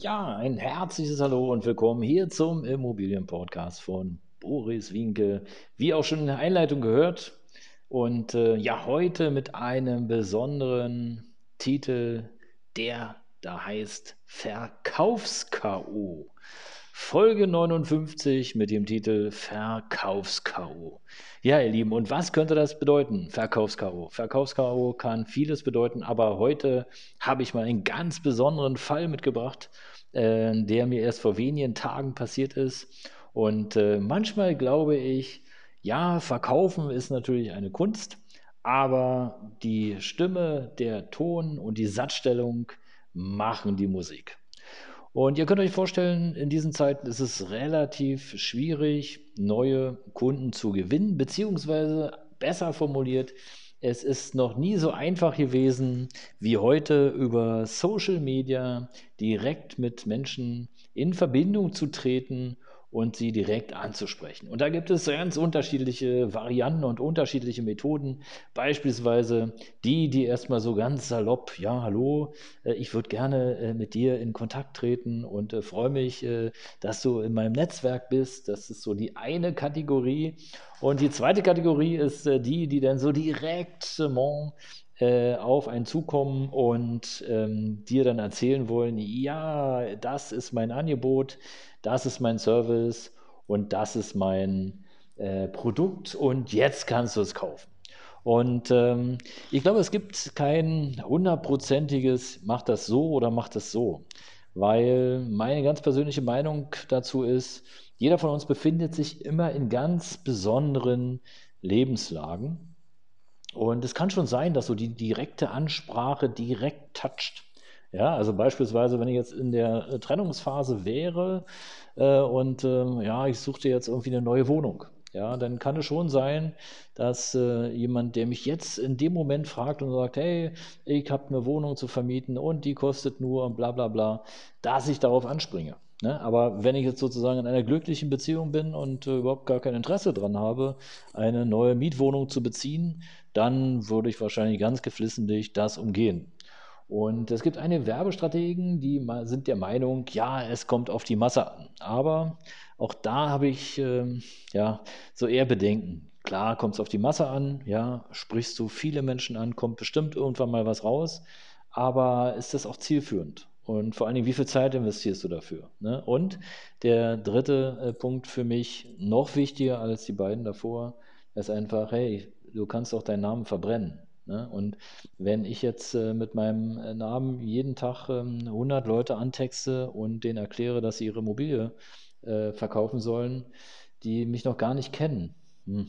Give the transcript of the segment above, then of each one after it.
Ja, ein herzliches Hallo und willkommen hier zum Immobilienpodcast von Boris Wienke. Wie auch schon in der Einleitung gehört. Und äh, ja, heute mit einem besonderen Titel, der da heißt Verkaufs-KO. Folge 59 mit dem Titel Verkaufs-KO. Ja, ihr Lieben, und was könnte das bedeuten? Verkaufs-KO. Verkaufs-KO kann vieles bedeuten, aber heute habe ich mal einen ganz besonderen Fall mitgebracht, äh, der mir erst vor wenigen Tagen passiert ist. Und äh, manchmal glaube ich, ja, verkaufen ist natürlich eine Kunst, aber die Stimme, der Ton und die Satzstellung machen die Musik. Und ihr könnt euch vorstellen, in diesen Zeiten ist es relativ schwierig, neue Kunden zu gewinnen, beziehungsweise besser formuliert, es ist noch nie so einfach gewesen, wie heute über Social Media direkt mit Menschen in Verbindung zu treten und sie direkt anzusprechen. Und da gibt es ganz unterschiedliche Varianten und unterschiedliche Methoden. Beispielsweise die, die erstmal so ganz salopp, ja, hallo, äh, ich würde gerne äh, mit dir in Kontakt treten und äh, freue mich, dass du in meinem Netzwerk bist. Das ist so die eine Kategorie. Und die zweite Kategorie ist die, die dann so direkt auf einen zukommen und ähm, dir dann erzählen wollen, ja, das ist mein Angebot, das ist mein Service und das ist mein äh, Produkt und jetzt kannst du es kaufen. Und ähm, ich glaube, es gibt kein hundertprozentiges, mach das so oder mach das so. Weil meine ganz persönliche Meinung dazu ist, jeder von uns befindet sich immer in ganz besonderen Lebenslagen. Und es kann schon sein, dass so die direkte Ansprache direkt toucht. Ja, also beispielsweise, wenn ich jetzt in der äh, Trennungsphase wäre äh, und äh, ja, ich suchte jetzt irgendwie eine neue Wohnung. Ja, dann kann es schon sein, dass äh, jemand, der mich jetzt in dem Moment fragt und sagt, hey, ich habe eine Wohnung zu vermieten und die kostet nur und bla bla bla, dass ich darauf anspringe. Ne? Aber wenn ich jetzt sozusagen in einer glücklichen Beziehung bin und äh, überhaupt gar kein Interesse daran habe, eine neue Mietwohnung zu beziehen, dann würde ich wahrscheinlich ganz geflissentlich das umgehen. Und es gibt einige Werbestrategen, die sind der Meinung, ja, es kommt auf die Masse an. Aber auch da habe ich äh, ja so eher Bedenken. Klar kommt es auf die Masse an, ja, sprichst du viele Menschen an, kommt bestimmt irgendwann mal was raus. Aber ist das auch zielführend? Und vor allen Dingen, wie viel Zeit investierst du dafür? Ne? Und der dritte äh, Punkt für mich, noch wichtiger als die beiden davor, ist einfach, hey, du kannst auch deinen Namen verbrennen. Ne? Und wenn ich jetzt äh, mit meinem äh, Namen jeden Tag ähm, 100 Leute antexte und denen erkläre, dass sie ihre Immobilie äh, verkaufen sollen, die mich noch gar nicht kennen, hm.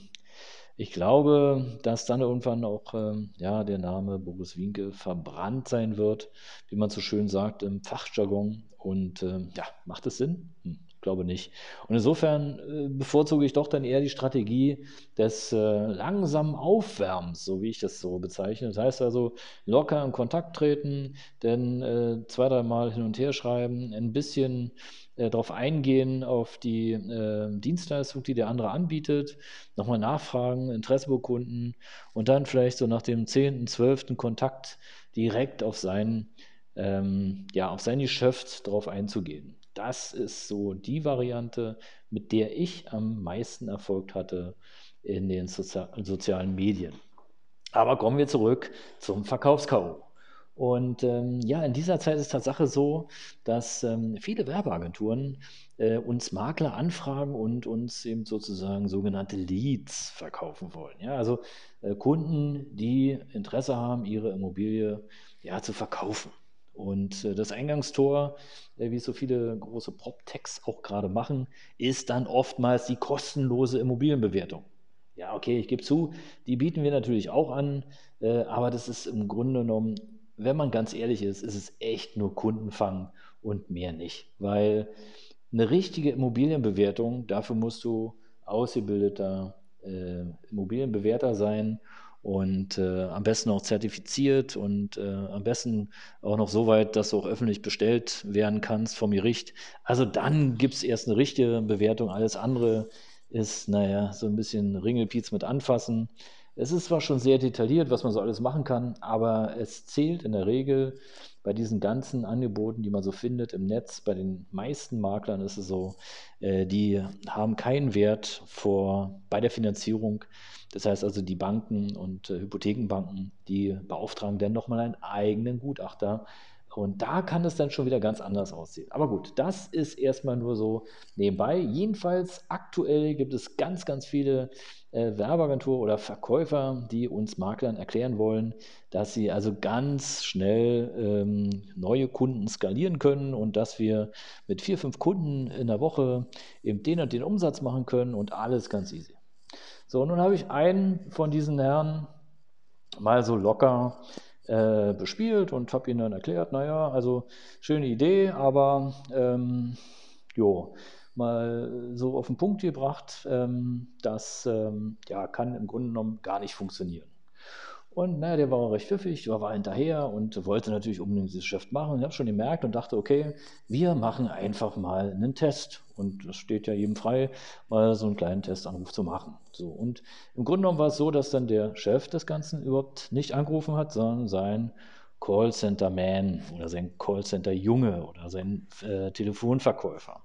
ich glaube, dass dann irgendwann auch ähm, ja, der Name Boris Winke verbrannt sein wird, wie man so schön sagt im Fachjargon. Und ähm, ja, macht es Sinn? Hm glaube nicht. Und insofern äh, bevorzuge ich doch dann eher die Strategie des äh, langsamen Aufwärmens, so wie ich das so bezeichne. Das heißt also locker in Kontakt treten, denn äh, zwei, dreimal hin und her schreiben, ein bisschen äh, darauf eingehen, auf die äh, Dienstleistung, die der andere anbietet, nochmal nachfragen, Interesse bekunden und dann vielleicht so nach dem zehnten, zwölften Kontakt direkt auf sein, ähm, ja, auf sein Geschäft darauf einzugehen. Das ist so die Variante, mit der ich am meisten Erfolg hatte in den Sozi sozialen Medien. Aber kommen wir zurück zum Verkaufs-KO. Und ähm, ja, in dieser Zeit ist Tatsache so, dass ähm, viele Werbeagenturen äh, uns Makler anfragen und uns eben sozusagen sogenannte Leads verkaufen wollen. Ja, also äh, Kunden, die Interesse haben, ihre Immobilie ja, zu verkaufen. Und äh, das Eingangstor, äh, wie es so viele große Prop-Techs auch gerade machen, ist dann oftmals die kostenlose Immobilienbewertung. Ja, okay, ich gebe zu, die bieten wir natürlich auch an, äh, aber das ist im Grunde genommen, wenn man ganz ehrlich ist, ist es echt nur Kundenfang und mehr nicht. Weil eine richtige Immobilienbewertung, dafür musst du ausgebildeter Immobilienbewerter sein und äh, am besten auch zertifiziert und äh, am besten auch noch so weit, dass du auch öffentlich bestellt werden kannst vom Gericht. Also dann gibt es erst eine richtige Bewertung. Alles andere ist, naja, so ein bisschen Ringelpiez mit anfassen. Es ist zwar schon sehr detailliert, was man so alles machen kann, aber es zählt in der Regel bei diesen ganzen Angeboten, die man so findet im Netz, bei den meisten Maklern ist es so, äh, die haben keinen Wert vor, bei der Finanzierung. Das heißt also, die Banken und äh, Hypothekenbanken, die beauftragen dann nochmal einen eigenen Gutachter, und da kann es dann schon wieder ganz anders aussehen. Aber gut, das ist erstmal nur so nebenbei. Jedenfalls aktuell gibt es ganz, ganz viele äh, Werbeagenturen oder Verkäufer, die uns Maklern erklären wollen, dass sie also ganz schnell ähm, neue Kunden skalieren können und dass wir mit vier, fünf Kunden in der Woche eben den und den Umsatz machen können und alles ganz easy. So, nun habe ich einen von diesen Herren mal so locker äh, bespielt und habe ihnen dann erklärt, naja, also schöne Idee, aber ähm, jo, mal so auf den Punkt gebracht, ähm, das ähm, ja, kann im Grunde genommen gar nicht funktionieren. Und naja, der war auch recht pfiffig, war, war hinterher und wollte natürlich unbedingt dieses Geschäft machen. Ich habe schon gemerkt und dachte, okay, wir machen einfach mal einen Test. Und es steht ja jedem frei, mal so einen kleinen Testanruf zu machen. So, und im Grunde genommen war es so, dass dann der Chef des Ganzen überhaupt nicht angerufen hat, sondern sein Callcenter-Man oder sein Callcenter-Junge oder sein äh, Telefonverkäufer.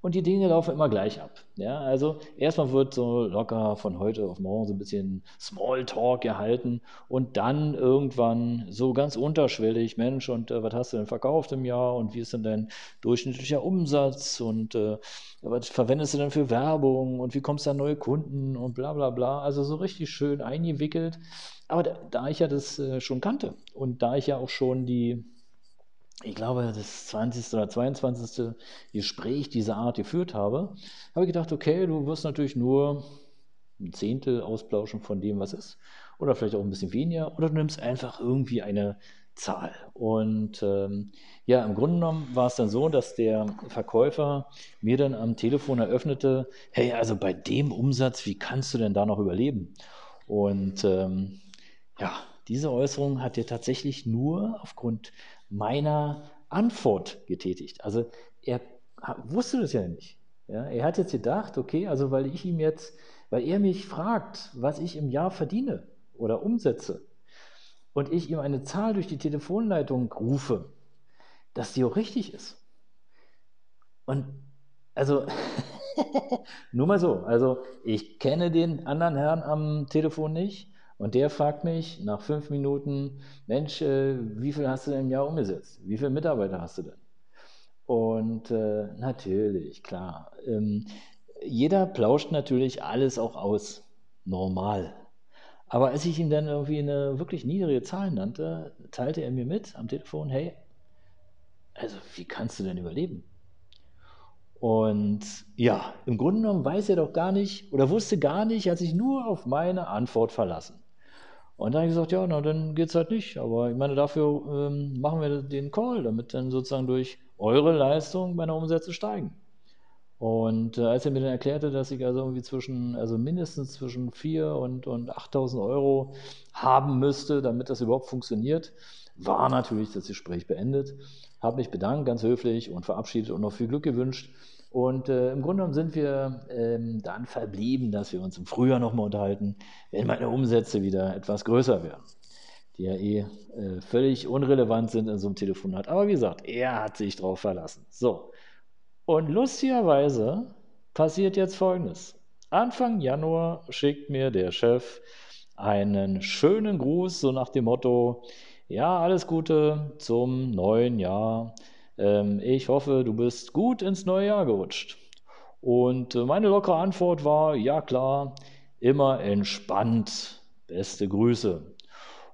Und die Dinge laufen immer gleich ab. Ja, also erstmal wird so locker von heute auf morgen so ein bisschen Smalltalk gehalten und dann irgendwann so ganz unterschwellig, Mensch, und äh, was hast du denn verkauft im Jahr und wie ist denn dein durchschnittlicher Umsatz und äh, was verwendest du denn für Werbung und wie kommst du an neue Kunden und bla bla bla. Also so richtig schön eingewickelt. Aber da, da ich ja das äh, schon kannte und da ich ja auch schon die ich glaube, das 20. oder 22. Gespräch dieser Art geführt habe, habe ich gedacht, okay, du wirst natürlich nur ein Zehntel ausplauschen von dem, was ist. Oder vielleicht auch ein bisschen weniger. Oder du nimmst einfach irgendwie eine Zahl. Und ähm, ja, im Grunde genommen war es dann so, dass der Verkäufer mir dann am Telefon eröffnete, hey, also bei dem Umsatz, wie kannst du denn da noch überleben? Und ähm, ja, diese Äußerung hat er tatsächlich nur aufgrund meiner Antwort getätigt. Also er wusste das ja nicht. Ja, er hat jetzt gedacht, okay, also weil ich ihm jetzt, weil er mich fragt, was ich im Jahr verdiene oder umsetze und ich ihm eine Zahl durch die Telefonleitung rufe, dass die auch richtig ist. Und also nur mal so, also ich kenne den anderen Herrn am Telefon nicht und der fragt mich nach fünf Minuten, Mensch, äh, wie viel hast du denn im Jahr umgesetzt? Wie viele Mitarbeiter hast du denn? Und äh, natürlich, klar. Ähm, jeder plauscht natürlich alles auch aus. Normal. Aber als ich ihm dann irgendwie eine wirklich niedrige Zahl nannte, teilte er mir mit am Telefon, hey, also wie kannst du denn überleben? Und ja, im Grunde genommen weiß er doch gar nicht oder wusste gar nicht, hat sich nur auf meine Antwort verlassen. Und dann habe ich gesagt, ja, na, dann es halt nicht. Aber ich meine, dafür ähm, machen wir den Call, damit dann sozusagen durch eure Leistung meine Umsätze steigen. Und äh, als er mir dann erklärte, dass ich also irgendwie zwischen, also mindestens zwischen 4.000 und, und 8.000 Euro haben müsste, damit das überhaupt funktioniert, war natürlich das Gespräch beendet. Habe mich bedankt, ganz höflich und verabschiedet und noch viel Glück gewünscht. Und äh, im Grunde genommen sind wir ähm, dann verblieben, dass wir uns im Frühjahr nochmal unterhalten, wenn meine Umsätze wieder etwas größer werden, die ja eh äh, völlig unrelevant sind in so einem Telefonat. Aber wie gesagt, er hat sich darauf verlassen. So. Und lustigerweise passiert jetzt Folgendes. Anfang Januar schickt mir der Chef einen schönen Gruß, so nach dem Motto, ja, alles Gute zum neuen Jahr. Ähm, ich hoffe, du bist gut ins neue Jahr gerutscht. Und äh, meine lockere Antwort war, ja klar, immer entspannt. Beste Grüße.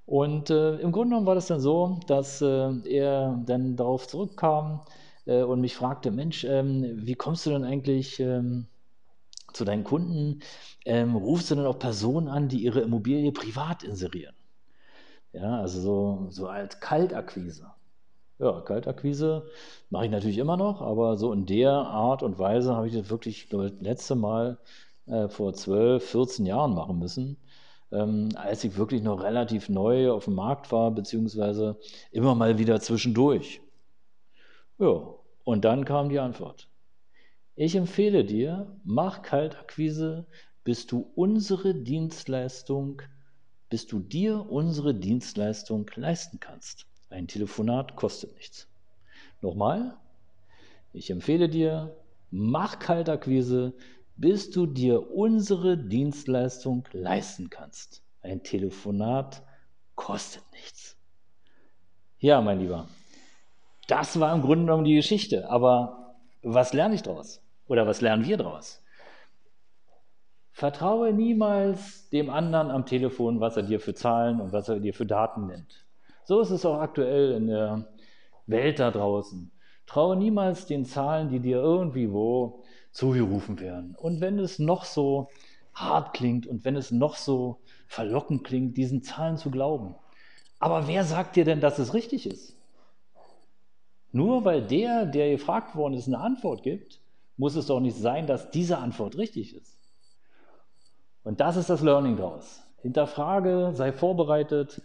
Und äh, im Grunde genommen war das dann so, dass äh, er dann darauf zurückkam äh, und mich fragte, Mensch, ähm, wie kommst du denn eigentlich ähm, zu deinen Kunden? Ähm, rufst du denn auch Personen an, die ihre Immobilie privat inserieren? Ja, also so, so als Kaltakquise. Ja, Kaltakquise mache ich natürlich immer noch, aber so in der Art und Weise habe ich das wirklich das letzte Mal äh, vor 12, 14 Jahren machen müssen, ähm, als ich wirklich noch relativ neu auf dem Markt war, beziehungsweise immer mal wieder zwischendurch. Ja, und dann kam die Antwort. Ich empfehle dir, mach Kaltakquise, bis du unsere Dienstleistung, bis du dir unsere Dienstleistung leisten kannst. Ein Telefonat kostet nichts. Nochmal, ich empfehle dir, mach Kaltakquise, bis du dir unsere Dienstleistung leisten kannst. Ein Telefonat kostet nichts. Ja, mein Lieber, das war im Grunde genommen die Geschichte. Aber was lerne ich daraus? Oder was lernen wir daraus? Vertraue niemals dem anderen am Telefon, was er dir für Zahlen und was er dir für Daten nennt. So ist es auch aktuell in der Welt da draußen. Traue niemals den Zahlen, die dir irgendwie wo zugerufen werden. Und wenn es noch so hart klingt und wenn es noch so verlockend klingt, diesen Zahlen zu glauben. Aber wer sagt dir denn, dass es richtig ist? Nur weil der, der gefragt worden ist, eine Antwort gibt, muss es doch nicht sein, dass diese Antwort richtig ist. Und das ist das Learning daraus. Hinterfrage, sei vorbereitet,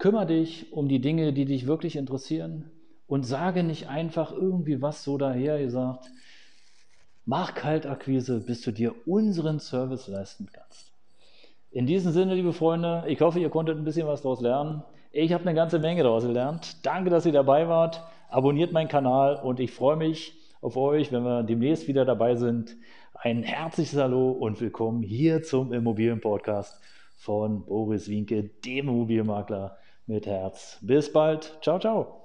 Kümmere dich um die Dinge, die dich wirklich interessieren und sage nicht einfach irgendwie was so daher gesagt. Mach Kaltakquise, bis du dir unseren Service leisten kannst. In diesem Sinne, liebe Freunde, ich hoffe, ihr konntet ein bisschen was daraus lernen. Ich habe eine ganze Menge daraus gelernt. Danke, dass ihr dabei wart. Abonniert meinen Kanal und ich freue mich auf euch, wenn wir demnächst wieder dabei sind. Ein herzliches Hallo und willkommen hier zum Immobilienpodcast von Boris Winke, dem Immobilienmakler mit Herz. Bis bald. Ciao, ciao.